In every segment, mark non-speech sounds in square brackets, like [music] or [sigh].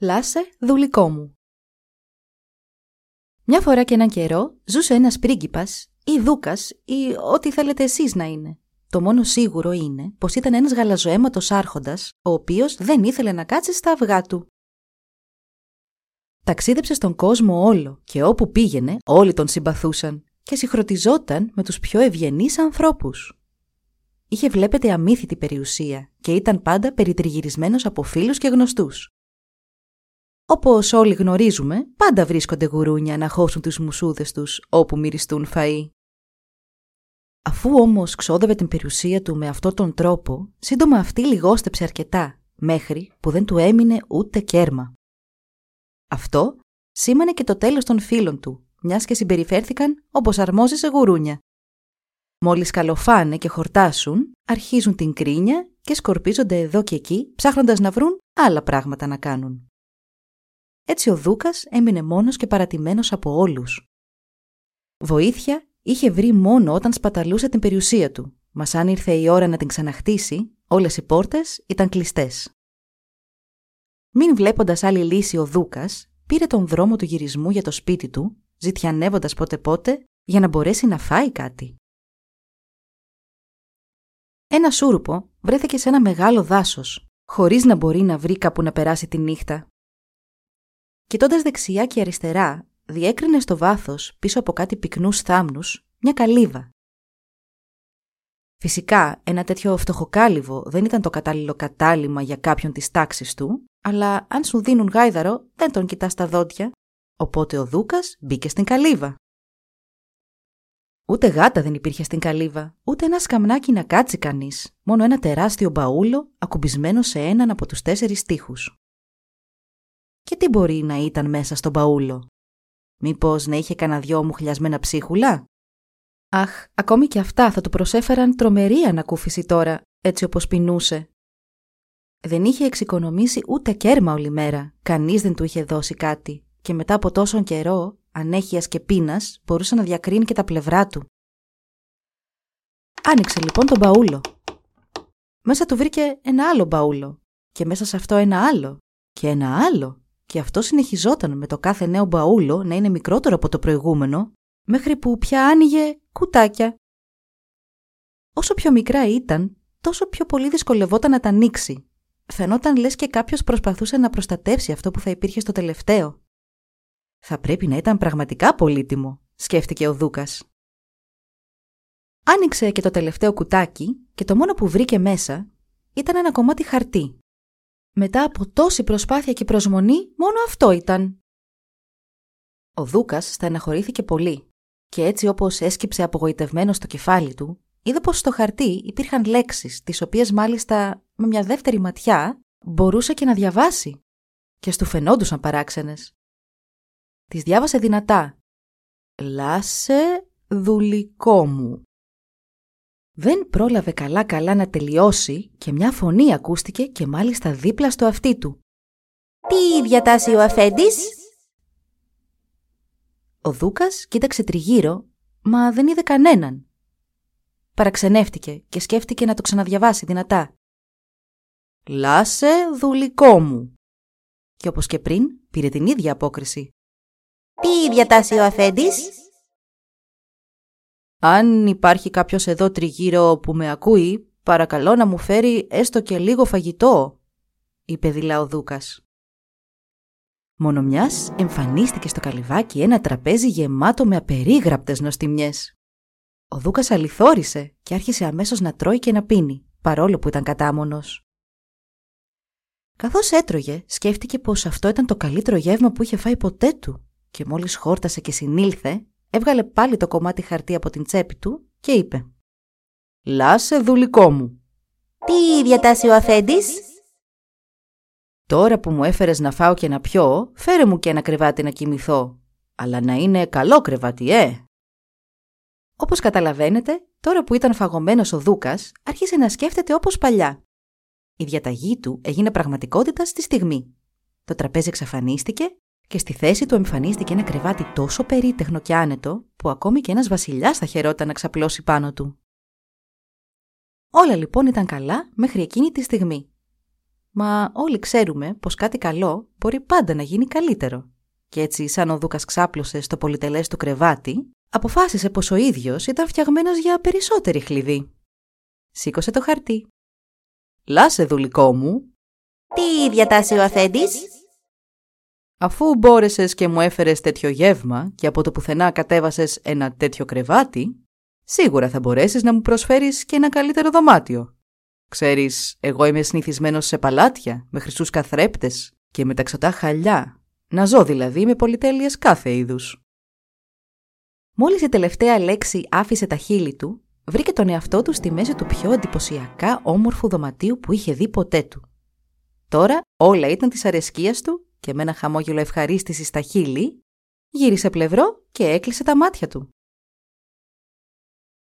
Λάσε δουλικό μου. Μια φορά και έναν καιρό ζούσε ένας πρίγκιπας ή δούκας ή ό,τι θέλετε εσείς να είναι. Το μόνο σίγουρο είναι πως ήταν ένας γαλαζοαίματος άρχοντας, ο οποίος δεν ήθελε να κάτσει στα αυγά του. Ταξίδεψε στον κόσμο όλο και όπου πήγαινε όλοι τον συμπαθούσαν και συγχρονιζόταν με τους πιο ευγενείς ανθρώπους. Είχε βλέπετε αμύθιτη περιουσία και ήταν πάντα περιτριγυρισμένος από φίλους και γνωστούς. Όπως όλοι γνωρίζουμε, πάντα βρίσκονται γουρούνια να χώσουν τους μουσούδες τους όπου μυριστούν φαΐ. Αφού όμως ξόδευε την περιουσία του με αυτόν τον τρόπο, σύντομα αυτή λιγόστεψε αρκετά, μέχρι που δεν του έμεινε ούτε κέρμα. Αυτό σήμανε και το τέλος των φίλων του, μιας και συμπεριφέρθηκαν όπως αρμόζει σε γουρούνια. Μόλις καλοφάνε και χορτάσουν, αρχίζουν την κρίνια και σκορπίζονται εδώ και εκεί, ψάχνοντας να βρουν άλλα πράγματα να κάνουν. Έτσι ο Δούκας έμεινε μόνος και παρατημένος από όλους. Βοήθεια είχε βρει μόνο όταν σπαταλούσε την περιουσία του, μας αν ήρθε η ώρα να την ξαναχτίσει, όλες οι πόρτες ήταν κλειστές. Μην βλέποντας άλλη λύση ο Δούκας, πήρε τον δρόμο του γυρισμού για το σπίτι του, ζητιανεύοντας πότε πότε για να μπορέσει να φάει κάτι. Ένα σούρουπο βρέθηκε σε ένα μεγάλο δάσος, χωρίς να μπορεί να βρει κάπου να περάσει τη νύχτα Κοιτώντας δεξιά και αριστερά, διέκρινε στο βάθος, πίσω από κάτι πυκνούς θάμνους, μια καλύβα. Φυσικά, ένα τέτοιο φτωχοκάλυβο δεν ήταν το κατάλληλο κατάλημα για κάποιον της τάξης του, αλλά αν σου δίνουν γάιδαρο, δεν τον κοιτάς τα δόντια, οπότε ο Δούκας μπήκε στην καλύβα. Ούτε γάτα δεν υπήρχε στην καλύβα, ούτε ένα σκαμνάκι να κάτσει κανείς, μόνο ένα τεράστιο μπαούλο ακουμπισμένο σε έναν από τους τέσσερις τείχους. Και τι μπορεί να ήταν μέσα στον παούλο; Μήπως να είχε κανένα δυο μου χλιασμένα ψίχουλα; Αχ, ακόμη και αυτά θα του προσέφεραν τρομερή ανακούφιση τώρα, έτσι όπως πεινούσε. Δεν είχε εξοικονομήσει ούτε κέρμα όλη μέρα, κανείς δεν του είχε δώσει κάτι και μετά από τόσον καιρό, ανέχειας και πείνας, μπορούσε να διακρίνει και τα πλευρά του. Άνοιξε λοιπόν τον μπαούλο. Μέσα του βρήκε ένα άλλο μπαούλο και μέσα σε αυτό ένα άλλο και ένα άλλο και αυτό συνεχιζόταν με το κάθε νέο μπαούλο να είναι μικρότερο από το προηγούμενο, μέχρι που πια άνοιγε κουτάκια. Όσο πιο μικρά ήταν, τόσο πιο πολύ δυσκολευόταν να τα ανοίξει. Φαινόταν λες και κάποιος προσπαθούσε να προστατεύσει αυτό που θα υπήρχε στο τελευταίο. Θα πρέπει να ήταν πραγματικά πολύτιμο, σκέφτηκε ο Δούκας. Άνοιξε και το τελευταίο κουτάκι και το μόνο που βρήκε μέσα ήταν ένα κομμάτι χαρτί μετά από τόση προσπάθεια και προσμονή, μόνο αυτό ήταν. Ο Δούκας στεναχωρήθηκε πολύ και έτσι όπως έσκυψε απογοητευμένο στο κεφάλι του, είδε πως στο χαρτί υπήρχαν λέξεις, τις οποίες μάλιστα με μια δεύτερη ματιά μπορούσε και να διαβάσει και στου φαινόντουσαν παράξενες. Τις διάβασε δυνατά. «Λάσε δουλικό μου». Δεν πρόλαβε καλά-καλά να τελειώσει και μια φωνή ακούστηκε και μάλιστα δίπλα στο αυτί του. «Τι διατάσσει ο αφέντης» Ο Δούκας κοίταξε τριγύρω, μα δεν είδε κανέναν. Παραξενεύτηκε και σκέφτηκε να το ξαναδιαβάσει δυνατά. «Λάσε δουλικό μου» και όπως και πριν πήρε την ίδια απόκριση. «Τι διατάσσει ο αφέντης» Αν υπάρχει κάποιος εδώ τριγύρω που με ακούει, παρακαλώ να μου φέρει έστω και λίγο φαγητό, είπε δειλά ο Δούκας. Μόνο μιας εμφανίστηκε στο καλυβάκι ένα τραπέζι γεμάτο με απερίγραπτες νοστιμιές. Ο Δούκας αληθόρισε και άρχισε αμέσως να τρώει και να πίνει, παρόλο που ήταν κατάμονος. Καθώς έτρωγε, σκέφτηκε πως αυτό ήταν το καλύτερο γεύμα που είχε φάει ποτέ του και μόλις χόρτασε και συνήλθε, έβγαλε πάλι το κομμάτι χαρτί από την τσέπη του και είπε «Λάσε δουλικό μου». «Τι διατάσσει ο αφέντης» Τώρα που μου έφερες να φάω και να πιω, φέρε μου και ένα κρεβάτι να κοιμηθώ. Αλλά να είναι καλό κρεβάτι, ε! Όπως καταλαβαίνετε, τώρα που ήταν φαγωμένος ο Δούκας, άρχισε να σκέφτεται όπως παλιά. Η διαταγή του έγινε πραγματικότητα στη στιγμή. Το τραπέζι εξαφανίστηκε και στη θέση του εμφανίστηκε ένα κρεβάτι τόσο περίτεχνο και άνετο που ακόμη και ένας βασιλιάς θα χαιρόταν να ξαπλώσει πάνω του. Όλα λοιπόν ήταν καλά μέχρι εκείνη τη στιγμή. Μα όλοι ξέρουμε πως κάτι καλό μπορεί πάντα να γίνει καλύτερο. Και έτσι σαν ο Δούκας ξάπλωσε στο πολυτελές του κρεβάτι, αποφάσισε πως ο ίδιος ήταν φτιαγμένος για περισσότερη χλειδί. Σήκωσε το χαρτί. «Λάσε δουλικό μου». «Τι διατάσσει ο αφέντης» Αφού μπόρεσες και μου έφερες τέτοιο γεύμα και από το πουθενά κατέβασες ένα τέτοιο κρεβάτι, σίγουρα θα μπορέσεις να μου προσφέρεις και ένα καλύτερο δωμάτιο. Ξέρεις, εγώ είμαι συνηθισμένος σε παλάτια, με χρυσούς καθρέπτες και με ταξωτά χαλιά. Να ζω δηλαδή με πολυτέλειες κάθε είδους. Μόλις η τελευταία λέξη άφησε τα χείλη του, βρήκε τον εαυτό του στη μέση του πιο εντυπωσιακά όμορφου δωματίου που είχε δει ποτέ του. Τώρα όλα ήταν της αρεσκίας του και με ένα χαμόγελο ευχαρίστησης στα χείλη, γύρισε πλευρό και έκλεισε τα μάτια του.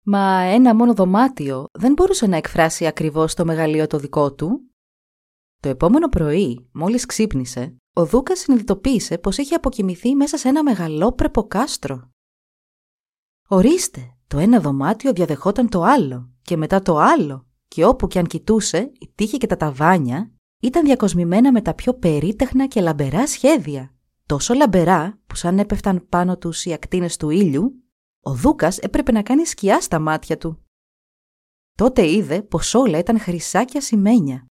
Μα ένα μόνο δωμάτιο δεν μπορούσε να εκφράσει ακριβώς το μεγαλείο το δικό του. Το επόμενο πρωί, μόλις ξύπνησε, ο Δούκας συνειδητοποίησε πως είχε αποκοιμηθεί μέσα σε ένα μεγαλόπρεπο κάστρο. Ορίστε, το ένα δωμάτιο διαδεχόταν το άλλο και μετά το άλλο και όπου κι αν κοιτούσε, η τύχη και τα ταβάνια ήταν διακοσμημένα με τα πιο περίτεχνα και λαμπερά σχέδια. Τόσο λαμπερά που σαν έπεφταν πάνω τους οι ακτίνες του ήλιου, ο Δούκας έπρεπε να κάνει σκιά στα μάτια του. Τότε είδε πως όλα ήταν χρυσά και ασημένια.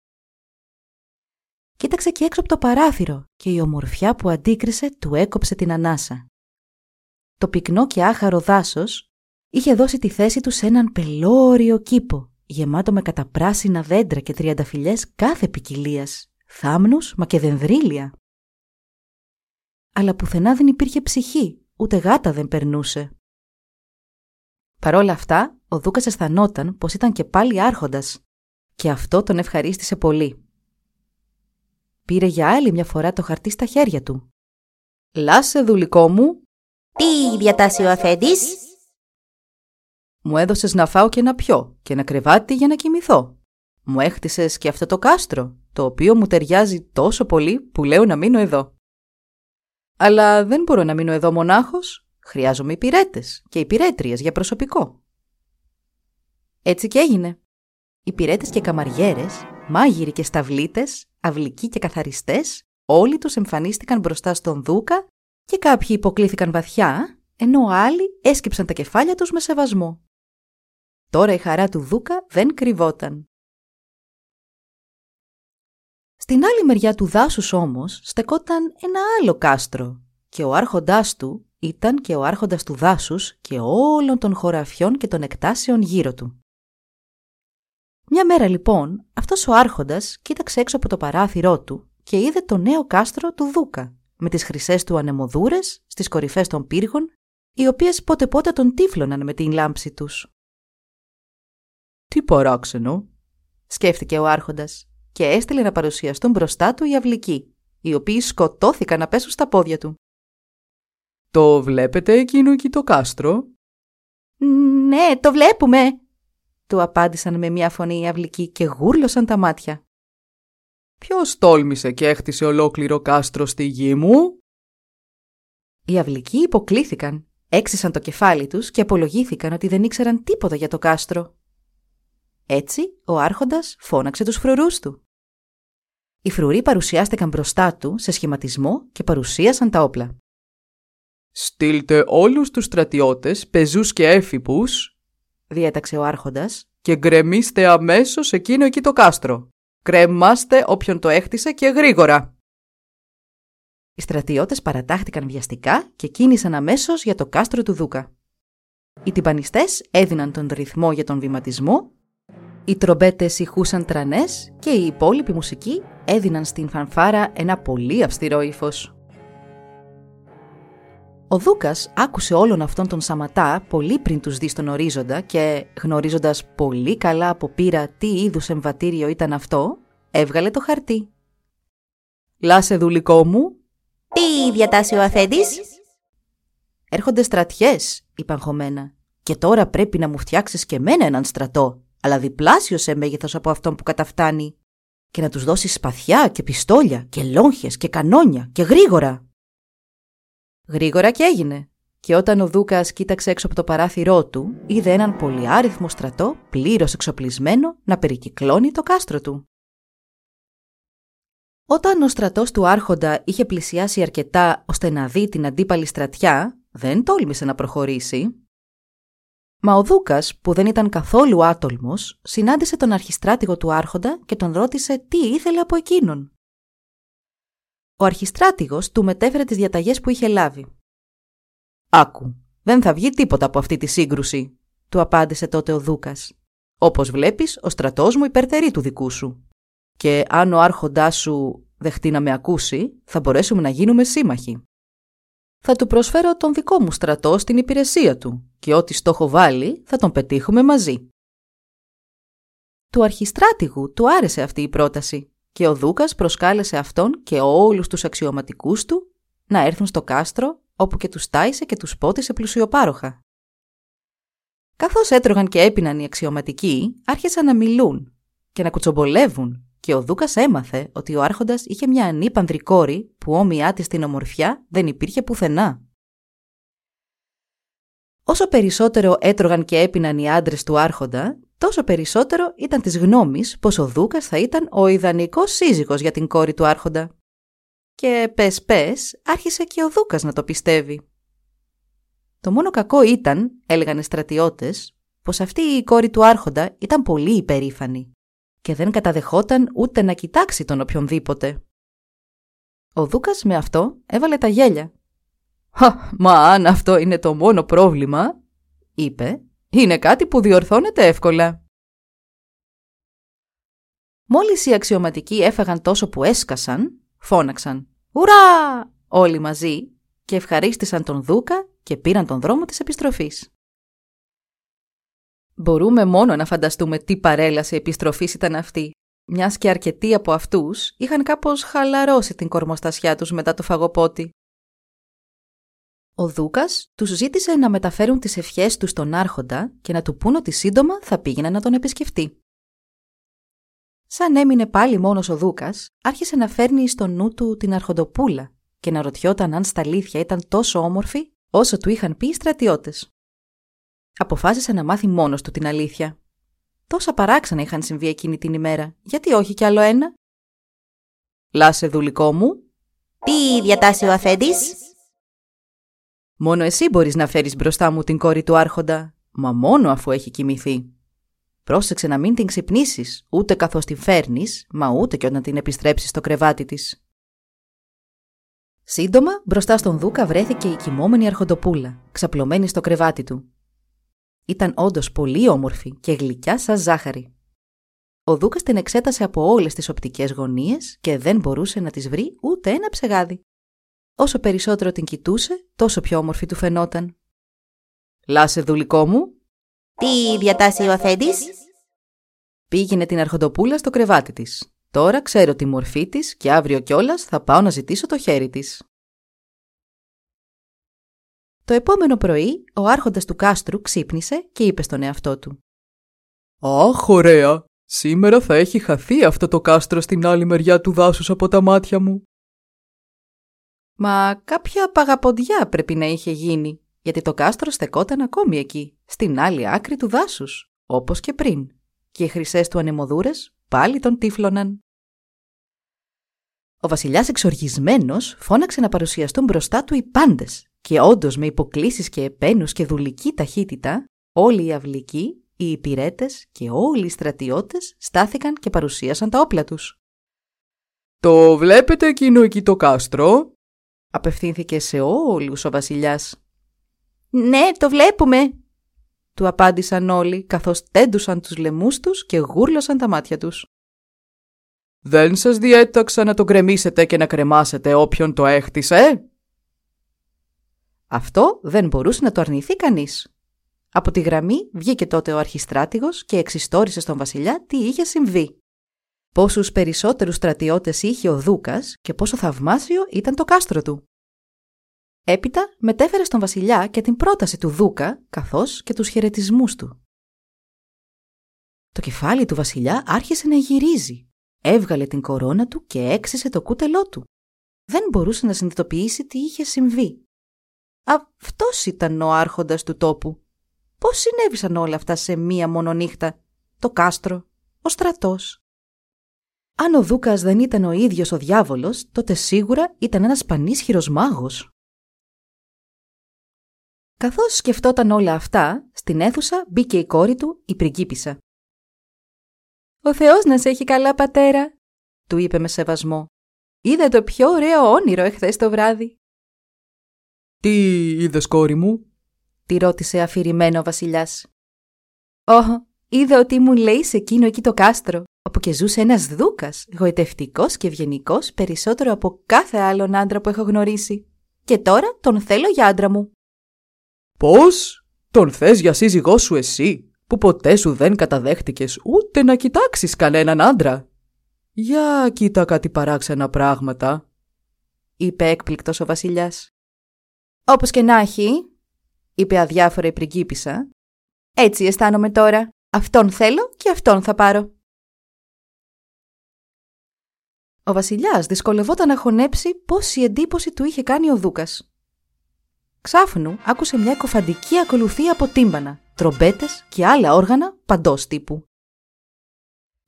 Κοίταξε και έξω από το παράθυρο και η ομορφιά που αντίκρισε του έκοψε την ανάσα. Το πυκνό και άχαρο δάσος είχε δώσει τη θέση του σε έναν πελώριο κήπο γεμάτο με καταπράσινα δέντρα και τριανταφυλιές κάθε ποικιλίας, θάμνους μα και δενδρίλια. Αλλά πουθενά δεν υπήρχε ψυχή, ούτε γάτα δεν περνούσε. Παρόλα αυτά, ο Δούκας αισθανόταν πως ήταν και πάλι άρχοντας και αυτό τον ευχαρίστησε πολύ. Πήρε για άλλη μια φορά το χαρτί στα χέρια του. «Λάσε, δουλικό μου!» «Τι διατάσσει ο αφέντης» Μου έδωσες να φάω και να πιω και να κρεβάτι για να κοιμηθώ. Μου έχτισες και αυτό το κάστρο, το οποίο μου ταιριάζει τόσο πολύ που λέω να μείνω εδώ. Αλλά δεν μπορώ να μείνω εδώ μονάχος. Χρειάζομαι υπηρέτε και υπηρέτριε για προσωπικό. Έτσι και έγινε. Υπηρέτε και καμαριέρες, μάγειροι και σταυλίτες, αυλικοί και καθαριστές, όλοι τους εμφανίστηκαν μπροστά στον Δούκα και κάποιοι υποκλήθηκαν βαθιά, ενώ άλλοι έσκυψαν τα κεφάλια τους με σεβασμό. Τώρα η χαρά του Δούκα δεν κρυβόταν. Στην άλλη μεριά του δάσους όμως στεκόταν ένα άλλο κάστρο και ο άρχοντάς του ήταν και ο άρχοντας του δάσους και όλων των χωραφιών και των εκτάσεων γύρω του. Μια μέρα λοιπόν αυτός ο άρχοντας κοίταξε έξω από το παράθυρό του και είδε το νέο κάστρο του Δούκα με τις χρυσές του ανεμοδούρες στις κορυφές των πύργων οι οποίες πότε πότε τον τύφλωναν με την λάμψη τους. «Τι παράξενο», σκέφτηκε ο άρχοντας και έστειλε να παρουσιαστούν μπροστά του οι αυλικοί, οι οποίοι σκοτώθηκαν να πέσουν στα πόδια του. «Το βλέπετε εκείνο εκεί το κάστρο» «Ναι, το βλέπουμε», του απάντησαν με μια φωνή οι αυλικοί και γούρλωσαν τα μάτια. «Ποιος τόλμησε και έχτισε ολόκληρο κάστρο στη γη μου» Οι αυλικοί υποκλήθηκαν, έξισαν το κεφάλι τους και απολογήθηκαν ότι δεν ήξεραν τίποτα για το κάστρο. Έτσι, ο άρχοντας φώναξε τους φρουρούς του. Οι φρουροί παρουσιάστηκαν μπροστά του σε σχηματισμό και παρουσίασαν τα όπλα. «Στείλτε όλους τους στρατιώτες, πεζούς και έφυπους», διέταξε ο άρχοντας, «και γκρεμίστε αμέσως εκείνο εκεί το κάστρο. Κρεμάστε όποιον το έχτισε και γρήγορα». Οι στρατιώτες παρατάχτηκαν βιαστικά και κίνησαν αμέσως για το κάστρο του Δούκα. Οι τυμπανιστές έδιναν τον ρυθμό για τον βηματισμό οι τρομπέτες ηχούσαν τρανές και οι υπόλοιποι μουσικοί έδιναν στην φανφάρα ένα πολύ αυστηρό ύφος. Ο Δούκας άκουσε όλον αυτόν τον Σαματά πολύ πριν τους δει στον ορίζοντα και γνωρίζοντας πολύ καλά από πείρα τι είδους εμβατήριο ήταν αυτό, έβγαλε το χαρτί. Λάσε δουλικό μου. Τι διατάσσει ο αφέντης. Έρχονται στρατιές, είπαν χωμένα. Και τώρα πρέπει να μου φτιάξεις και μένα έναν στρατό, αλλά διπλάσιος σε μέγεθος από αυτόν που καταφτάνει. Και να τους δώσεις σπαθιά και πιστόλια και λόγχες και κανόνια και γρήγορα. Γρήγορα και έγινε. Και όταν ο Δούκας κοίταξε έξω από το παράθυρό του, είδε έναν πολυάριθμο στρατό πλήρως εξοπλισμένο να περικυκλώνει το κάστρο του. Όταν ο στρατός του άρχοντα είχε πλησιάσει αρκετά ώστε να δει την αντίπαλη στρατιά, δεν τόλμησε να προχωρήσει. Μα ο Δούκας, που δεν ήταν καθόλου άτολμος, συνάντησε τον αρχιστράτηγο του άρχοντα και τον ρώτησε τι ήθελε από εκείνον. Ο αρχιστράτηγος του μετέφερε τις διαταγές που είχε λάβει. «Άκου, δεν θα βγει τίποτα από αυτή τη σύγκρουση», του απάντησε τότε ο Δούκας. «Όπως βλέπεις, ο στρατός μου υπερτερεί του δικού σου. Και αν ο άρχοντάς σου δεχτεί να με ακούσει, θα μπορέσουμε να γίνουμε σύμμαχοι. Θα του προσφέρω τον δικό μου στρατό στην υπηρεσία του και ό,τι στόχο βάλει θα τον πετύχουμε μαζί. Του αρχιστράτηγου του άρεσε αυτή η πρόταση και ο Δούκας προσκάλεσε αυτόν και όλους τους αξιωματικούς του να έρθουν στο κάστρο όπου και τους τάισε και τους πότισε πλουσιοπάροχα. Καθώς έτρωγαν και έπιναν οι αξιωματικοί, άρχισαν να μιλούν και να κουτσομπολεύουν και ο Δούκας έμαθε ότι ο άρχοντας είχε μια ανήπανδρη κόρη που όμοιά της στην ομορφιά δεν υπήρχε πουθενά. Όσο περισσότερο έτρωγαν και έπιναν οι άντρες του άρχοντα, τόσο περισσότερο ήταν της γνώμης πως ο Δούκας θα ήταν ο ιδανικός σύζυγος για την κόρη του άρχοντα. Και πες πες άρχισε και ο Δούκας να το πιστεύει. Το μόνο κακό ήταν, έλεγαν οι στρατιώτες, πως αυτή η κόρη του άρχοντα ήταν πολύ υπερήφανη και δεν καταδεχόταν ούτε να κοιτάξει τον οποιονδήποτε. Ο Δούκας με αυτό έβαλε τα γέλια. «Μα αν αυτό είναι το μόνο πρόβλημα», είπε, «είναι κάτι που διορθώνεται εύκολα». Μόλις οι αξιωματικοί έφαγαν τόσο που έσκασαν, φώναξαν «Ουρά!» όλοι μαζί και ευχαρίστησαν τον Δούκα και πήραν τον δρόμο της επιστροφής. Μπορούμε μόνο να φανταστούμε τι παρέλαση επιστροφής ήταν αυτή, μιας και αρκετοί από αυτούς είχαν κάπως χαλαρώσει την κορμοστασιά τους μετά το φαγοπότη. Ο Δούκας τους ζήτησε να μεταφέρουν τις ευχές τους στον άρχοντα και να του πούν ότι σύντομα θα πήγαινε να τον επισκεφτεί. Σαν έμεινε πάλι μόνος ο Δούκας, άρχισε να φέρνει στο νου του την αρχοντοπούλα και να ρωτιόταν αν στα αλήθεια ήταν τόσο όμορφη όσο του είχαν πει οι στρατιώτες αποφάσισε να μάθει μόνος του την αλήθεια. Τόσα παράξενα είχαν συμβεί εκείνη την ημέρα, γιατί όχι κι άλλο ένα; «Λάσε δουλικό μου». «Τι διατάσσει ο αφέντης» «Μόνο εσύ μπορείς να φέρεις μπροστά μου την κόρη του άρχοντα, μα μόνο αφού έχει κοιμηθεί. Πρόσεξε να μην την ξυπνήσεις, ούτε καθώς την φέρνεις, μα ούτε και όταν την επιστρέψεις στο κρεβάτι της». Σύντομα, μπροστά στον Δούκα βρέθηκε η κοιμόμενη αρχοντοπούλα, ξαπλωμένη στο κρεβάτι του. Ήταν όντως πολύ όμορφη και γλυκιά σαν ζάχαρη. Ο Δούκας την εξέτασε από όλες τις οπτικές γωνίες και δεν μπορούσε να τις βρει ούτε ένα ψεγάδι. Όσο περισσότερο την κοιτούσε, τόσο πιο όμορφη του φαινόταν. «Λάσε δουλικό μου» «Τι διατάσσει ο αφέντης» Πήγαινε την αρχοντοπούλα στο κρεβάτι της. Τώρα ξέρω τη μορφή της και αύριο κιόλας θα πάω να ζητήσω το χέρι της. Το επόμενο πρωί, ο άρχοντας του κάστρου ξύπνησε και είπε στον εαυτό του. «Αχ, ωραία! Σήμερα θα έχει χαθεί αυτό το κάστρο στην άλλη μεριά του δάσους από τα μάτια μου». Μα κάποια παγαποντιά πρέπει να είχε γίνει, γιατί το κάστρο στεκόταν ακόμη εκεί, στην άλλη άκρη του δάσους, όπως και πριν, και οι χρυσές του ανεμοδούρες πάλι τον τύφλωναν. Ο βασιλιάς εξοργισμένος φώναξε να παρουσιαστούν μπροστά του οι πάντες και όντως με υποκλήσεις και επένους και δουλική ταχύτητα, όλοι οι αυλικοί, οι υπηρέτες και όλοι οι στρατιώτες στάθηκαν και παρουσίασαν τα όπλα τους. «Το βλέπετε εκείνο εκεί το κάστρο» απευθύνθηκε σε όλους ο βασιλιάς. «Ναι, το βλέπουμε» του απάντησαν όλοι καθώς τέντουσαν τους λαιμούς τους και γούρλωσαν τα μάτια τους. «Δεν σας διέταξα να το γκρεμίσετε και να κρεμάσετε όποιον το έχτισε» Αυτό δεν μπορούσε να το αρνηθεί κανείς. Από τη γραμμή βγήκε τότε ο αρχιστράτηγος και εξιστόρισε στον βασιλιά τι είχε συμβεί. πόσους περισσότερους στρατιώτες είχε ο Δούκας και πόσο θαυμάσιο ήταν το κάστρο του. Έπειτα μετέφερε στον βασιλιά και την πρόταση του Δούκα καθώς και τους χαιρετισμούς του. Το κεφάλι του βασιλιά άρχισε να γυρίζει. Έβγαλε την κορώνα του και έξισε το κούτελό του. Δεν μπορούσε να συνειδητοποιήσει τι είχε συμβεί. Αυτός ήταν ο άρχοντας του τόπου. Πώς συνέβησαν όλα αυτά σε μία μόνο νύχτα; Το κάστρο, ο στρατός. Αν ο Δούκας δεν ήταν ο ίδιος ο διάβολος, τότε σίγουρα ήταν ένας πανίσχυρος μάγος. Καθώς σκεφτόταν όλα αυτά, στην αίθουσα μπήκε η κόρη του, η πριγκίπισσα. «Ο Θεός να σε έχει καλά, πατέρα», του είπε με σεβασμό. «Είδα το πιο ωραίο όνειρο εχθές το βράδυ». «Τι είδες, κόρη μου» τη ρώτησε αφηρημένο ο βασιλιάς. «Ω, είδα ότι μου λέει σε εκείνο εκεί το κάστρο, όπου και ζούσε ένας δούκας, γοητευτικός και ευγενικός περισσότερο από κάθε άλλον άντρα που έχω γνωρίσει. Και τώρα τον θέλω για άντρα μου». «Πώς; Τον θες για σύζυγός σου εσύ, που ποτέ σου δεν καταδέχτηκες ούτε να κοιτάξεις κανέναν άντρα; Για κοίτα κάτι παράξενα πράγματα», είπε έκπληκτος ο βασιλιάς. «Όπως και να έχει», είπε αδιάφορα η πριγκίπισσα, «έτσι αισθάνομαι τώρα. Αυτόν θέλω και αυτόν θα πάρω». Ο βασιλιάς δυσκολευόταν να χωνέψει πόση εντύπωση του είχε κάνει ο Δούκας. Ξάφνου άκουσε μια κοφαντική ακολουθία από τύμπανα, τρομπέτες και άλλα όργανα παντός τύπου.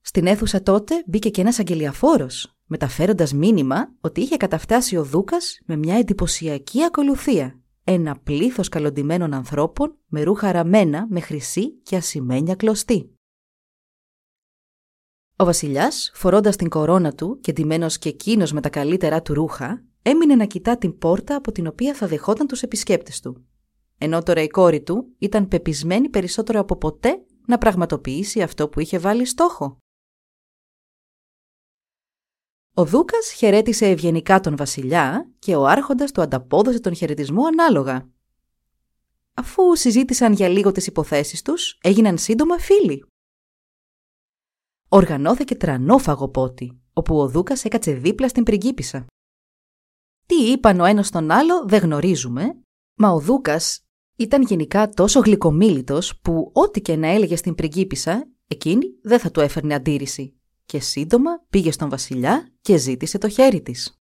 Στην αίθουσα τότε μπήκε και ένας αγγελιαφόρος, μεταφέροντας μήνυμα ότι είχε καταφτάσει ο Δούκας με μια εντυπωσιακή ακολουθία. Ένα πλήθος καλοντημένων ανθρώπων με ρούχα ραμμένα με χρυσή και ασημένια κλωστή. Ο βασιλιάς, φορώντας την κορώνα του και ντυμένος και εκείνος με τα καλύτερά του ρούχα, έμεινε να κοιτά την πόρτα από την οποία θα δεχόταν τους επισκέπτες του. Ενώ τώρα η κόρη του ήταν πεπισμένη περισσότερο από ποτέ να πραγματοποιήσει αυτό που είχε βάλει στόχο. Ο Δούκας χαιρέτησε ευγενικά τον βασιλιά και ο άρχοντας του ανταπόδωσε τον χαιρετισμό ανάλογα. Αφού συζήτησαν για λίγο τις υποθέσεις τους, έγιναν σύντομα φίλοι. Οργανώθηκε τρανό φαγοπότη, όπου ο Δούκας έκατσε δίπλα στην πριγκίπισσα. Τι είπαν ο ένας τον άλλο δεν γνωρίζουμε, μα ο Δούκας ήταν γενικά τόσο γλυκομίλητος που ό,τι και να έλεγε στην πριγκίπισσα, εκείνη δεν θα του έφερνε αντίρρηση και σύντομα πήγε στον βασιλιά και ζήτησε το χέρι της.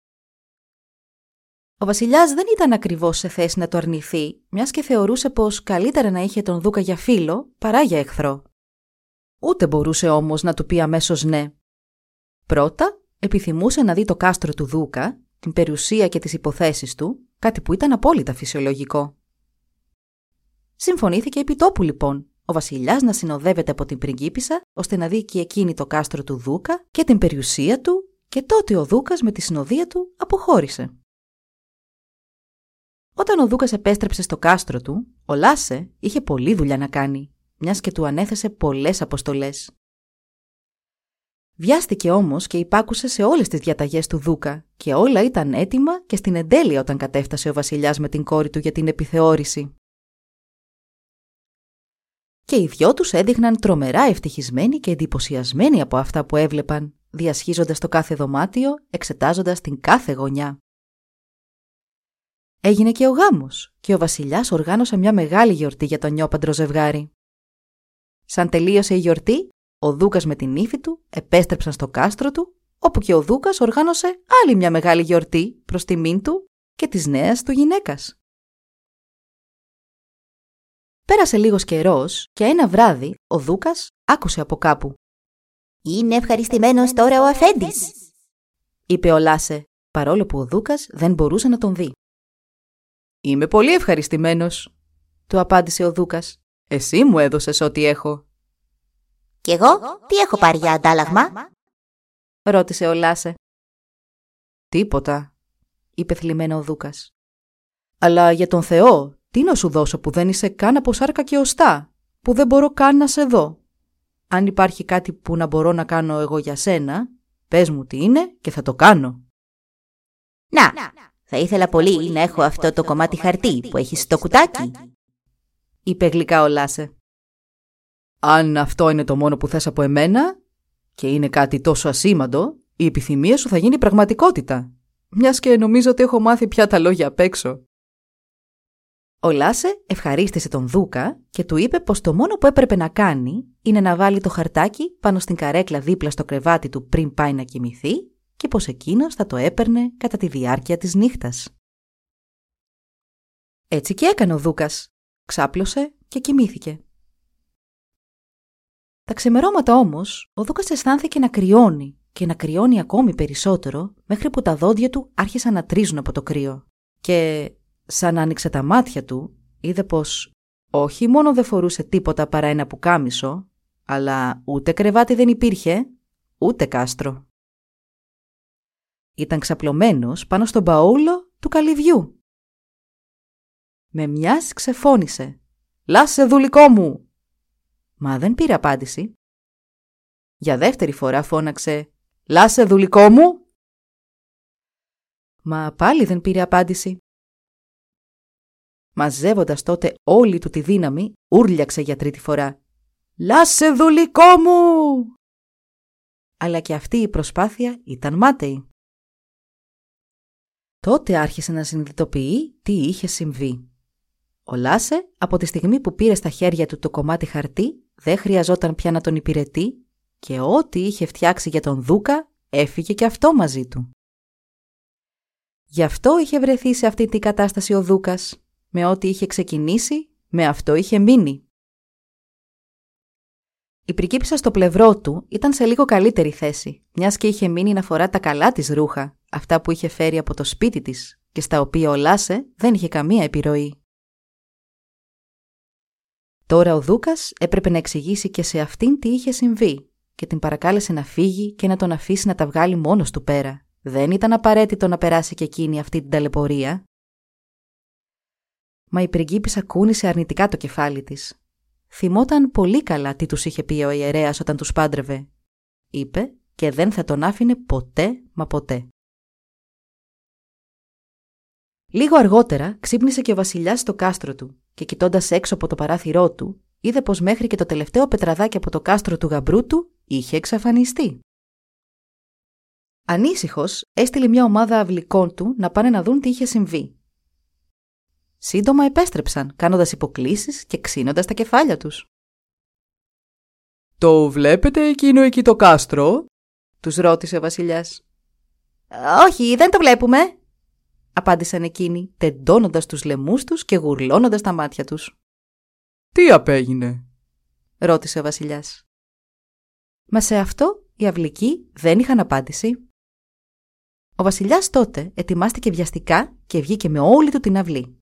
Ο βασιλιάς δεν ήταν ακριβώς σε θέση να το αρνηθεί, μιας και θεωρούσε πως καλύτερα να είχε τον Δούκα για φίλο παρά για εχθρό. Ούτε μπορούσε όμως να του πει αμέσως ναι. Πρώτα, επιθυμούσε να δει το κάστρο του Δούκα, την περιουσία και τις υποθέσεις του, κάτι που ήταν απόλυτα φυσιολογικό. Συμφωνήθηκε επί τόπου λοιπόν ο βασιλιάς να συνοδεύεται από την πριγκίπισσα ώστε να δει και εκείνη το κάστρο του Δούκα και την περιουσία του και τότε ο Δούκας με τη συνοδεία του αποχώρησε. Όταν ο Δούκας επέστρεψε στο κάστρο του, ο Λάσε είχε πολλή δουλειά να κάνει, μιας και του ανέθεσε πολλές αποστολές. Βιάστηκε όμως και υπάκουσε σε όλες τις διαταγές του Δούκα και όλα ήταν έτοιμα και στην εντέλεια όταν κατέφτασε ο βασιλιάς με την κόρη του για την επιθεώρηση και οι δυο τους έδειχναν τρομερά ευτυχισμένοι και εντυπωσιασμένοι από αυτά που έβλεπαν, διασχίζοντας το κάθε δωμάτιο, εξετάζοντας την κάθε γωνιά. Έγινε και ο γάμος και ο βασιλιάς οργάνωσε μια μεγάλη γιορτή για το νιόπαντρο ζευγάρι. Σαν τελείωσε η γιορτή, ο Δούκας με την ύφη του επέστρεψαν στο κάστρο του, όπου και ο Δούκας οργάνωσε άλλη μια μεγάλη γιορτή προς τιμήν του και της νέας του γυναίκας. Πέρασε λίγος καιρός και ένα βράδυ ο Δούκας άκουσε από κάπου. «Είναι ευχαριστημένος τώρα ο αφέντης», είπε ο Λάσε, παρόλο που ο Δούκας δεν μπορούσε να τον δει. «Είμαι πολύ ευχαριστημένος», του απάντησε ο Δούκας. «Εσύ μου έδωσες ό,τι έχω». «Κι εγώ τι έχω πάρει για αντάλλαγμα» ρώτησε ο Λάσε. «Τίποτα», είπε θλιμμένο ο Δούκας. «Αλλά για τον Θεό, τι να σου δώσω που δεν είσαι καν από σάρκα και οστά, που δεν μπορώ καν να σε δω; Αν υπάρχει κάτι που να μπορώ να κάνω εγώ για σένα, πες μου τι είναι και θα το κάνω. Να, θα ήθελα πολύ να έχω αυτό το κομμάτι χαρτί που έχεις στο κουτάκι. Είπε γλυκά ο Λάσε. Αν αυτό είναι το μόνο που θες από εμένα, Και είναι κάτι τόσο ασήμαντο, η επιθυμία σου θα γίνει πραγματικότητα. Μιας και νομίζω ότι έχω μάθει πια τα λόγια απ' έξω. Ο Λάσε ευχαρίστησε τον Δούκα και του είπε πως το μόνο που έπρεπε να κάνει είναι να βάλει το χαρτάκι πάνω στην καρέκλα δίπλα στο κρεβάτι του πριν πάει να κοιμηθεί και πως εκείνος θα το έπαιρνε κατά τη διάρκεια της νύχτας. Έτσι και έκανε ο Δούκας. Ξάπλωσε και κοιμήθηκε. Τα ξεμερώματα όμως, ο Δούκας αισθάνθηκε να κρυώνει και να κρυώνει ακόμη περισσότερο μέχρι που τα δόντια του άρχισαν να τρίζουν από το κρύο. Και σαν άνοιξε τα μάτια του, είδε πως όχι μόνο δεν φορούσε τίποτα παρά ένα πουκάμισο, αλλά ούτε κρεβάτι δεν υπήρχε, ούτε κάστρο. Ήταν ξαπλωμένος πάνω στον παούλο του καλυβιού. Με μιας ξεφώνησε «Λάσε δουλικό μου!» Μα δεν πήρε απάντηση. Για δεύτερη φορά φώναξε «Λάσε δουλικό μου!» Μα πάλι δεν πήρε απάντηση. Μαζεύοντας τότε όλη του τη δύναμη, ούρλιαξε για τρίτη φορά. «Λάσε δουλικό μου!» Αλλά και αυτή η προσπάθεια ήταν μάταιη. Τότε άρχισε να συνειδητοποιεί τι είχε συμβεί. Ο Λάσε, από τη στιγμή που πήρε στα χέρια του το κομμάτι χαρτί, δεν χρειαζόταν πια να τον υπηρετεί και ό,τι είχε φτιάξει για τον Δούκα έφυγε και αυτό μαζί του. Γι' αυτό είχε βρεθεί σε αυτή την κατάσταση ο Δούκας με ό,τι είχε ξεκινήσει, με αυτό είχε μείνει. Η πρικίπισσα στο πλευρό του ήταν σε λίγο καλύτερη θέση, μιας και είχε μείνει να φορά τα καλά της ρούχα, αυτά που είχε φέρει από το σπίτι της και στα οποία ο Λάσε δεν είχε καμία επιρροή. Τώρα ο Δούκας έπρεπε να εξηγήσει και σε αυτήν τι είχε συμβεί και την παρακάλεσε να φύγει και να τον αφήσει να τα βγάλει μόνος του πέρα. Δεν ήταν απαραίτητο να περάσει και εκείνη αυτή την ταλαιπωρία μα η πριγκίπισσα κούνησε αρνητικά το κεφάλι της. Θυμόταν πολύ καλά τι τους είχε πει ο ιερέας όταν τους πάντρευε. Είπε και δεν θα τον άφηνε ποτέ μα ποτέ. Λίγο αργότερα ξύπνησε και ο βασιλιάς στο κάστρο του και κοιτώντας έξω από το παράθυρό του, είδε πως μέχρι και το τελευταίο πετραδάκι από το κάστρο του γαμπρού του είχε εξαφανιστεί. Ανήσυχος, έστειλε μια ομάδα αυλικών του να πάνε να δουν τι είχε συμβεί Σύντομα επέστρεψαν, κάνοντας υποκλήσεις και ξύνοντας τα κεφάλια τους. «Το βλέπετε εκείνο εκεί το κάστρο» τους ρώτησε ο βασιλιάς. «Όχι, δεν το βλέπουμε», απάντησαν εκείνοι, τεντώνοντας τους λαιμούς τους και γουρλώνοντας τα μάτια τους. «Τι απέγινε» ρώτησε ο βασιλιάς. Μα σε αυτό οι αυλικοί δεν είχαν απάντηση. Ο βασιλιάς τότε ετοιμάστηκε βιαστικά και βγήκε με όλη του την αυλή.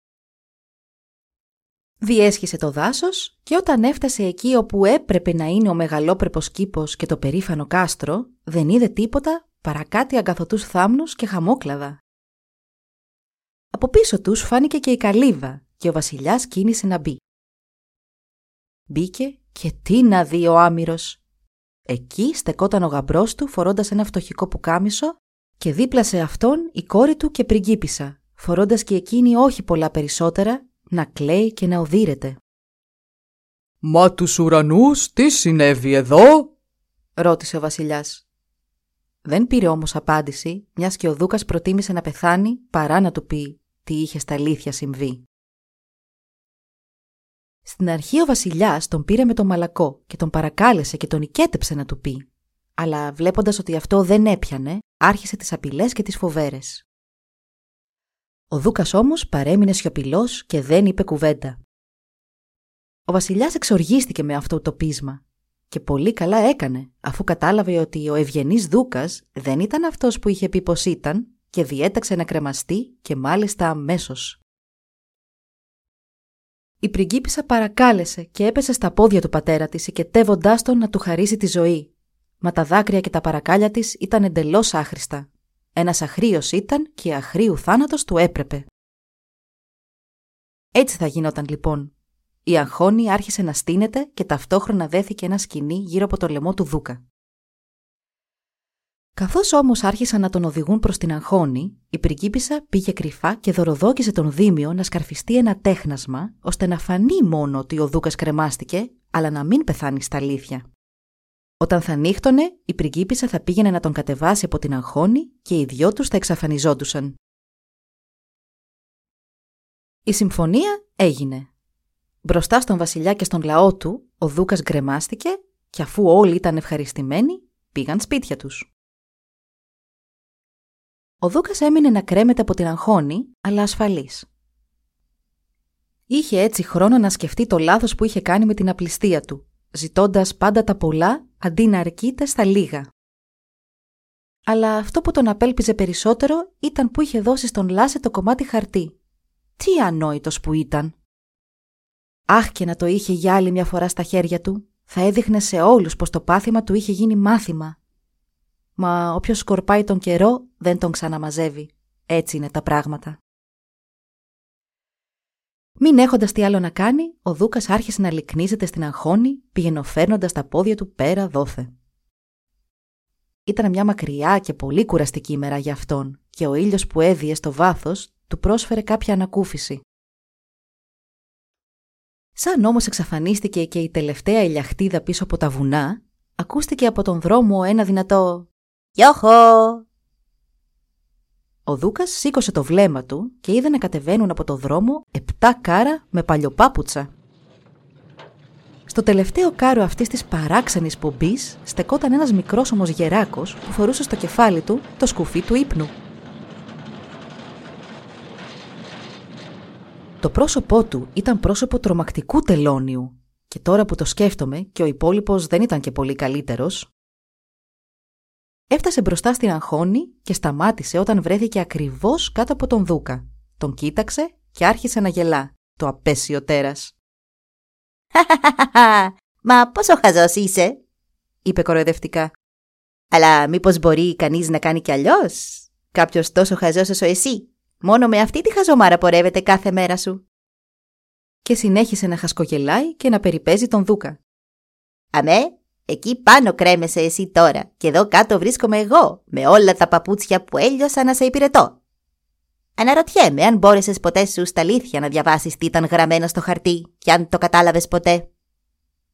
Διέσχισε το δάσος και όταν έφτασε εκεί όπου έπρεπε να είναι ο μεγαλόπρεπος κήπος και το περήφανο κάστρο, δεν είδε τίποτα παρά κάτι αγκαθωτούς θάμνους και χαμόκλαδα. Από πίσω τους φάνηκε και η καλύβα και ο βασιλιάς κίνησε να μπει. Μπήκε και τι να δει ο άμυρος. Εκεί στεκόταν ο γαμπρός του φορώντας ένα φτωχικό πουκάμισο και δίπλα σε αυτόν η κόρη του και πριγκίπισσα, φορώντας και εκείνη όχι πολλά περισσότερα να κλαίει και να οδύρεται. «Μα τους ουρανούς τι συνέβη εδώ» ρώτησε ο βασιλιάς. Δεν πήρε όμως απάντηση, μιας και ο Δούκας προτίμησε να πεθάνει παρά να του πει τι είχε στα αλήθεια συμβεί. Στην αρχή ο βασιλιάς τον πήρε με τον μαλακό και τον παρακάλεσε και τον οικέτεψε να του πει. Αλλά βλέποντας ότι αυτό δεν έπιανε, άρχισε τις απειλές και τις φοβέρες. Ο Δούκας όμως παρέμεινε σιωπηλός και δεν είπε κουβέντα. Ο βασιλιάς εξοργίστηκε με αυτό το πείσμα και πολύ καλά έκανε αφού κατάλαβε ότι ο ευγενής Δούκας δεν ήταν αυτός που είχε πει πως ήταν και διέταξε να κρεμαστεί και μάλιστα αμέσως. Η πριγκίπισσα παρακάλεσε και έπεσε στα πόδια του πατέρα της οικετεύοντάς τον να του χαρίσει τη ζωή. Μα τα δάκρυα και τα παρακάλια της ήταν εντελώς άχρηστα ένας αχρίος ήταν και αχρίου θάνατος του έπρεπε. Έτσι θα γινόταν λοιπόν. Η αγχώνη άρχισε να στείνεται και ταυτόχρονα δέθηκε ένα σκηνή γύρω από το λαιμό του Δούκα. Καθώς όμως άρχισαν να τον οδηγούν προς την αγχώνη, η πριγκίπισσα πήγε κρυφά και δωροδόκισε τον Δήμιο να σκαρφιστεί ένα τέχνασμα, ώστε να φανεί μόνο ότι ο Δούκας κρεμάστηκε, αλλά να μην πεθάνει στα αλήθεια. Όταν θα νύχτωνε, η πριγκίπισσα θα πήγαινε να τον κατεβάσει από την αγχώνη και οι δυο τους θα εξαφανιζόντουσαν. Η συμφωνία έγινε. Μπροστά στον βασιλιά και στον λαό του, ο Δούκας γκρεμάστηκε και αφού όλοι ήταν ευχαριστημένοι, πήγαν σπίτια τους. Ο Δούκας έμεινε να κρέμεται από την αγχώνη, αλλά ασφαλής. Είχε έτσι χρόνο να σκεφτεί το λάθος που είχε κάνει με την απληστία του, ζητώντας πάντα τα πολλά αντί να αρκείται στα λίγα. Αλλά αυτό που τον απέλπιζε περισσότερο ήταν που είχε δώσει στον Λάσε το κομμάτι χαρτί. Τι ανόητος που ήταν! Αχ και να το είχε για άλλη μια φορά στα χέρια του, θα έδειχνε σε όλους πως το πάθημα του είχε γίνει μάθημα. Μα όποιος σκορπάει τον καιρό δεν τον ξαναμαζεύει. Έτσι είναι τα πράγματα. Μην έχοντας τι άλλο να κάνει, ο Δούκας άρχισε να λυκνίζεται στην αγχώνη, πηγαινοφέρνοντα τα πόδια του πέρα δόθε. Ήταν μια μακριά και πολύ κουραστική ημέρα για αυτόν και ο ήλιος που έδιε στο βάθος του πρόσφερε κάποια ανακούφιση. Σαν όμως εξαφανίστηκε και η τελευταία ηλιαχτίδα πίσω από τα βουνά, ακούστηκε από τον δρόμο ένα δυνατό «Γιώχο!» Ο Δούκας σήκωσε το βλέμμα του και είδε να κατεβαίνουν από το δρόμο επτά κάρα με παλιοπάπουτσα. Στο τελευταίο κάρο αυτής της παράξενης πομπής στεκόταν ένας μικρός όμως γεράκος που φορούσε στο κεφάλι του το σκουφί του ύπνου. Το πρόσωπό του ήταν πρόσωπο τρομακτικού τελώνιου και τώρα που το σκέφτομαι και ο υπόλοιπος δεν ήταν και πολύ καλύτερος, Έφτασε μπροστά στην αγχώνη και σταμάτησε όταν βρέθηκε ακριβώς κάτω από τον Δούκα. Τον κοίταξε και άρχισε να γελά, το απέσιο τέρας. [laughs] Μα πόσο χαζός είσαι, είπε κοροϊδευτικά. Αλλά μήπως μπορεί κανείς να κάνει κι αλλιώς; Κάποιος τόσο χαζός όσο εσύ. Μόνο με αυτή τη χαζομάρα πορεύεται κάθε μέρα σου. Και συνέχισε να χασκογελάει και να περιπέζει τον Δούκα. Αμέ, Εκεί πάνω κρέμεσαι εσύ τώρα και εδώ κάτω βρίσκομαι εγώ με όλα τα παπούτσια που έλειωσα να σε υπηρετώ. Αναρωτιέμαι αν μπόρεσες ποτέ σου στα αλήθεια να διαβάσεις τι ήταν γραμμένο στο χαρτί και αν το κατάλαβες ποτέ.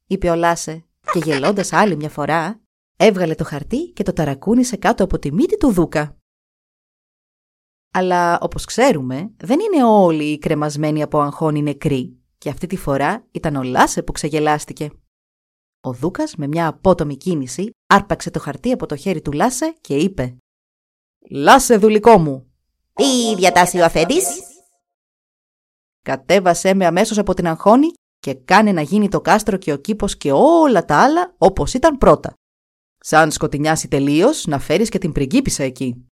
Είπε ο Λάσε και γελώντας άλλη μια φορά έβγαλε το χαρτί και το ταρακούνησε κάτω από τη μύτη του Δούκα. Αλλά όπως ξέρουμε δεν είναι όλοι οι κρεμασμένοι από αγχώνη νεκροί και αυτή τη φορά ήταν ο Λάσε που ξεγελάστηκε. Ο Δούκας με μια απότομη κίνηση άρπαξε το χαρτί από το χέρι του Λάσε και είπε «Λάσε δουλικό μου». «Τι διατάσσει ο αφέντης» Κατέβασέ με αμέσως από την αγχώνη και κάνε να γίνει το κάστρο και ο κήπος και όλα τα άλλα όπως ήταν πρώτα. Σαν σκοτεινιάσει τελείως να φέρεις και την πριγκίπισσα εκεί.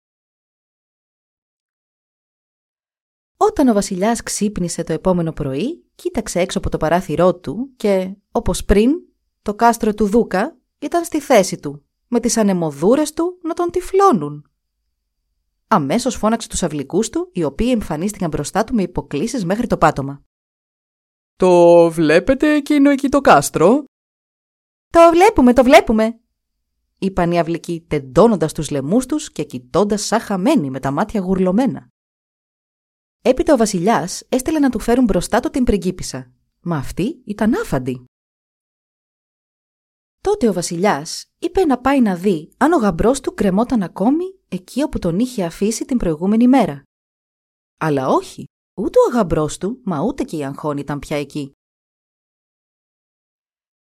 Όταν ο βασιλιάς ξύπνησε το επόμενο πρωί, κοίταξε έξω από το παράθυρό του και, όπως πριν, το κάστρο του Δούκα ήταν στη θέση του, με τις ανεμοδούρες του να τον τυφλώνουν. Αμέσως φώναξε τους αυλικούς του, οι οποίοι εμφανίστηκαν μπροστά του με υποκλήσεις μέχρι το πάτωμα. «Το βλέπετε εκείνο εκεί το κάστρο» «Το βλέπουμε, το βλέπουμε», είπαν οι αυλικοί τεντώνοντας τους λαιμούς τους και κοιτώντας σαν χαμένοι με τα μάτια γουρλωμένα. Έπειτα ο βασιλιάς έστειλε να του φέρουν μπροστά του την πριγκίπισσα, μα αυτή ήταν άφαντη. Τότε ο Βασιλιάς είπε να πάει να δει αν ο γαμπρός του κρεμόταν ακόμη εκεί όπου τον είχε αφήσει την προηγούμενη μέρα. Αλλά όχι, ούτε ο γαμπρός του, μα ούτε και η Αγχώνη ήταν πια εκεί.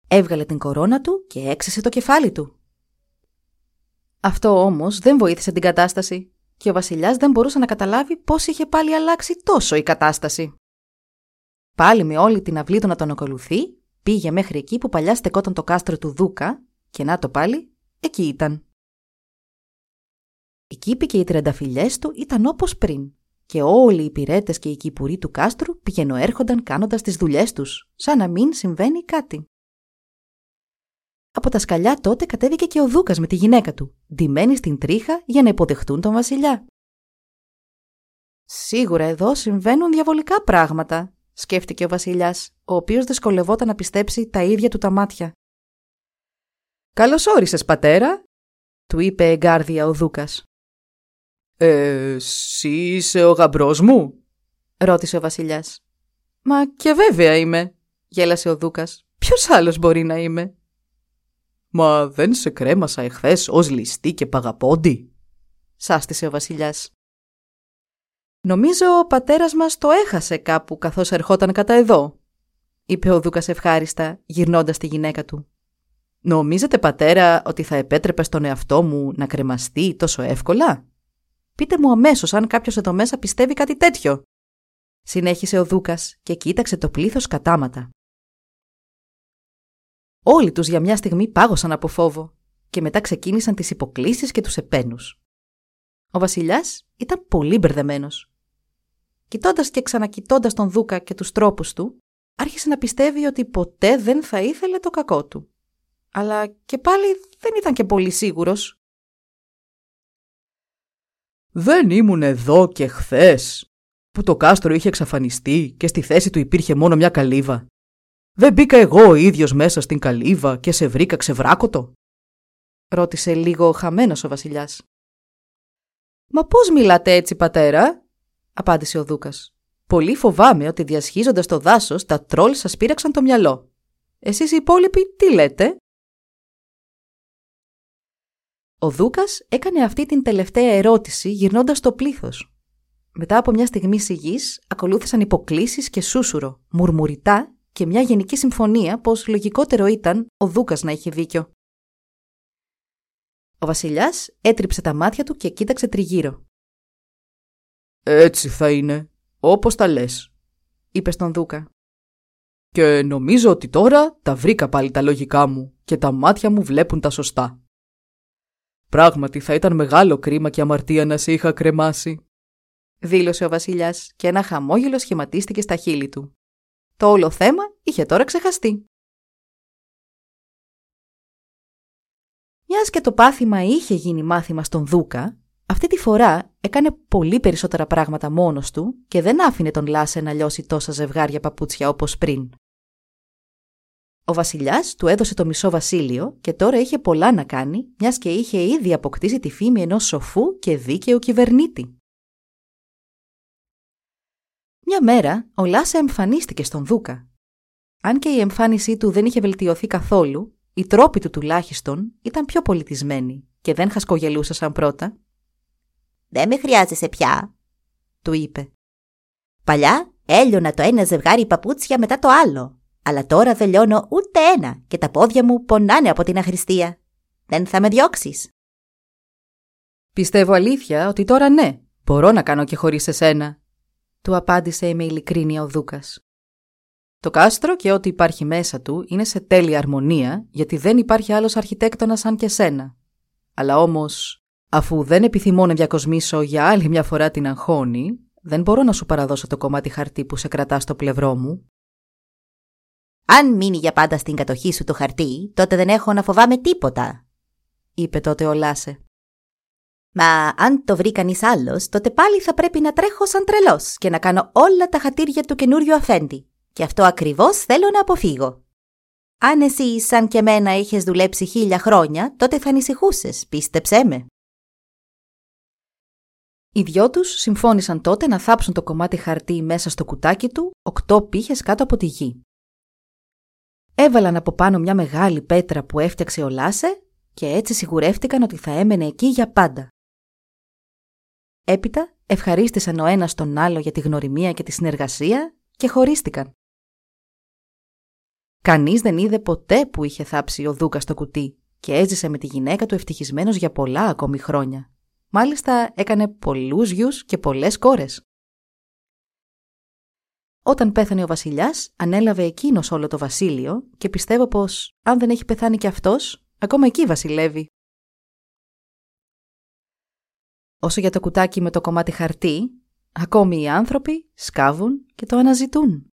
Έβγαλε την κορώνα του και έξεσε το κεφάλι του. Αυτό όμως δεν βοήθησε την κατάσταση και ο Βασιλιάς δεν μπορούσε να καταλάβει πώς είχε πάλι αλλάξει τόσο η κατάσταση. Πάλι με όλη την αυλή του να τον ακολουθεί, Πήγε μέχρι εκεί που παλιά στεκόταν το κάστρο του Δούκα και να το πάλι, εκεί ήταν. Οι κήποι και οι τρενταφυλιές του ήταν όπως πριν και όλοι οι πυρέτες και οι κυπουροί του κάστρου πηγαινοέρχονταν κάνοντας τις δουλειές τους, σαν να μην συμβαίνει κάτι. Από τα σκαλιά τότε κατέβηκε και ο Δούκας με τη γυναίκα του, ντυμένη στην τρίχα για να υποδεχτούν τον βασιλιά. Σίγουρα εδώ συμβαίνουν διαβολικά πράγματα, σκέφτηκε ο Βασιλιάς, ο οποίος δυσκολευόταν να πιστέψει τα ίδια του τα μάτια. Καλώ όρισε, πατέρα, του είπε εγκάρδια ο Δούκας. Ε, εσύ είσαι ο γαμπρός μου, ρώτησε ο Βασιλιάς. Μα και βέβαια είμαι, γέλασε ο Δούκας. Ποιος άλλος μπορεί να είμαι; Μα δεν σε κρέμασα εχθές ως ληστή και παγαπόντι. Σάστησε ο βασιλιάς. Νομίζω ο πατέρας μας το έχασε κάπου καθώς ερχόταν κατά εδώ, είπε ο Δούκας ευχάριστα, γυρνώντας τη γυναίκα του. Νομίζετε πατέρα ότι θα επέτρεπε στον εαυτό μου να κρεμαστεί τόσο εύκολα; Πείτε μου αμέσως αν κάποιος εδώ μέσα πιστεύει κάτι τέτοιο. Συνέχισε ο Δούκας και κοίταξε το πλήθος κατάματα. Όλοι τους για μια στιγμή πάγωσαν από φόβο και μετά ξεκίνησαν τις υποκλήσεις και τους επένους. Ο βασιλιάς ήταν πολύ μπερδεμένος. Κοιτώντας και ξανακοιτώντας τον Δούκα και τους τρόπους του, άρχισε να πιστεύει ότι ποτέ δεν θα ήθελε το κακό του. Αλλά και πάλι δεν ήταν και πολύ σίγουρος. «Δεν ήμουν εδώ και χθες, που το κάστρο είχε εξαφανιστεί και στη θέση του υπήρχε μόνο μια καλύβα. Δεν μπήκα εγώ ο ίδιος μέσα στην καλύβα και σε βρήκα ξεβράκωτο» ρώτησε λίγο χαμένος ο βασιλιάς. «Μα πώς μιλάτε έτσι, πατέρα» απάντησε ο Δούκας. «Πολύ φοβάμαι ότι διασχίζοντας το δάσος τα τρόλ σας πήραξαν το μυαλό. Εσείς οι υπόλοιποι τι λέτε» Ο Δούκας έκανε αυτή την τελευταία ερώτηση γυρνώντας το πλήθος. Μετά από μια στιγμή σιγής ακολούθησαν υποκλήσεις και σούσουρο, μουρμουριτά και μια γενική συμφωνία πως λογικότερο ήταν ο Δούκας να είχε δίκιο. Ο βασιλιάς έτριψε τα μάτια του και κοίταξε τριγύρω. «Έτσι θα είναι, όπως τα λες», είπες στον Δούκα. «Και νομίζω ότι τώρα τα βρήκα πάλι τα λογικά μου και τα μάτια μου βλέπουν τα σωστά. Πράγματι θα ήταν μεγάλο κρίμα και αμαρτία να σε είχα κρεμάσει», δήλωσε ο βασιλιάς και ένα χαμόγελο σχηματίστηκε στα χείλη του. Το όλο θέμα είχε τώρα ξεχαστεί. Μιας και το πάθημα είχε γίνει μάθημα στον Δούκα, αυτή τη φορά έκανε πολύ περισσότερα πράγματα μόνος του και δεν άφηνε τον Λάσε να λιώσει τόσα ζευγάρια παπούτσια όπως πριν. Ο βασιλιάς του έδωσε το μισό βασίλειο και τώρα είχε πολλά να κάνει, μιας και είχε ήδη αποκτήσει τη φήμη ενός σοφού και δίκαιου κυβερνήτη. Μια μέρα ο Λάσε εμφανίστηκε στον Δούκα. Αν και η εμφάνισή του δεν είχε βελτιωθεί καθόλου, οι τρόποι του τουλάχιστον ήταν πιο πολιτισμένοι και δεν χασκογελούσαν πρώτα. «Δεν με χρειάζεσαι πια», του είπε. «Παλιά έλειωνα το ένα ζευγάρι παπούτσια μετά το άλλο, αλλά τώρα δεν λιώνω ούτε ένα και τα πόδια μου πονάνε από την αχρηστία. Δεν θα με διώξεις». «Πιστεύω αλήθεια ότι τώρα ναι, μπορώ να κάνω και χωρίς εσένα», του απάντησε με ειλικρίνεια ο Δούκας. Το κάστρο και ό,τι υπάρχει μέσα του είναι σε τέλεια αρμονία, γιατί δεν υπάρχει άλλος αρχιτέκτονας σαν και σένα. Αλλά όμως, αφού δεν επιθυμώ να διακοσμήσω για άλλη μια φορά την αγχώνη, δεν μπορώ να σου παραδώσω το κομμάτι χαρτί που σε κρατά στο πλευρό μου. Αν μείνει για πάντα στην κατοχή σου το χαρτί, τότε δεν έχω να φοβάμαι τίποτα, είπε τότε ο Λάσε. Μα αν το βρει κανείς άλλος, τότε πάλι θα πρέπει να τρέχω σαν τρελός και να κάνω όλα τα χατήρια του καινούριου αφέντη. Και αυτό ακριβώς θέλω να αποφύγω. Αν εσύ, σαν και μένα, είχες δουλέψει χίλια χρόνια, τότε θα ανησυχούσες, πίστεψέ με. Οι δυο τους συμφώνησαν τότε να θάψουν το κομμάτι χαρτί μέσα στο κουτάκι του, οκτώ πύχες κάτω από τη γη. Έβαλαν από πάνω μια μεγάλη πέτρα που έφτιαξε ο Λάσε και έτσι σιγουρεύτηκαν ότι θα έμενε εκεί για πάντα. Έπειτα ευχαρίστησαν ο ένας τον άλλο για τη γνωριμία και τη συνεργασία και χωρίστηκαν. Κανείς δεν είδε ποτέ που είχε θάψει ο Δούκας στο κουτί και έζησε με τη γυναίκα του ευτυχισμένος για πολλά ακόμη χρόνια. Μάλιστα έκανε πολλούς γιους και πολλές κόρες. Όταν πέθανε ο βασιλιάς, ανέλαβε εκείνος όλο το βασίλειο και πιστεύω πως αν δεν έχει πεθάνει κι αυτός, ακόμα εκεί βασιλεύει. Όσο για το κουτάκι με το κομμάτι χαρτί, ακόμη οι άνθρωποι σκάβουν και το αναζητούν.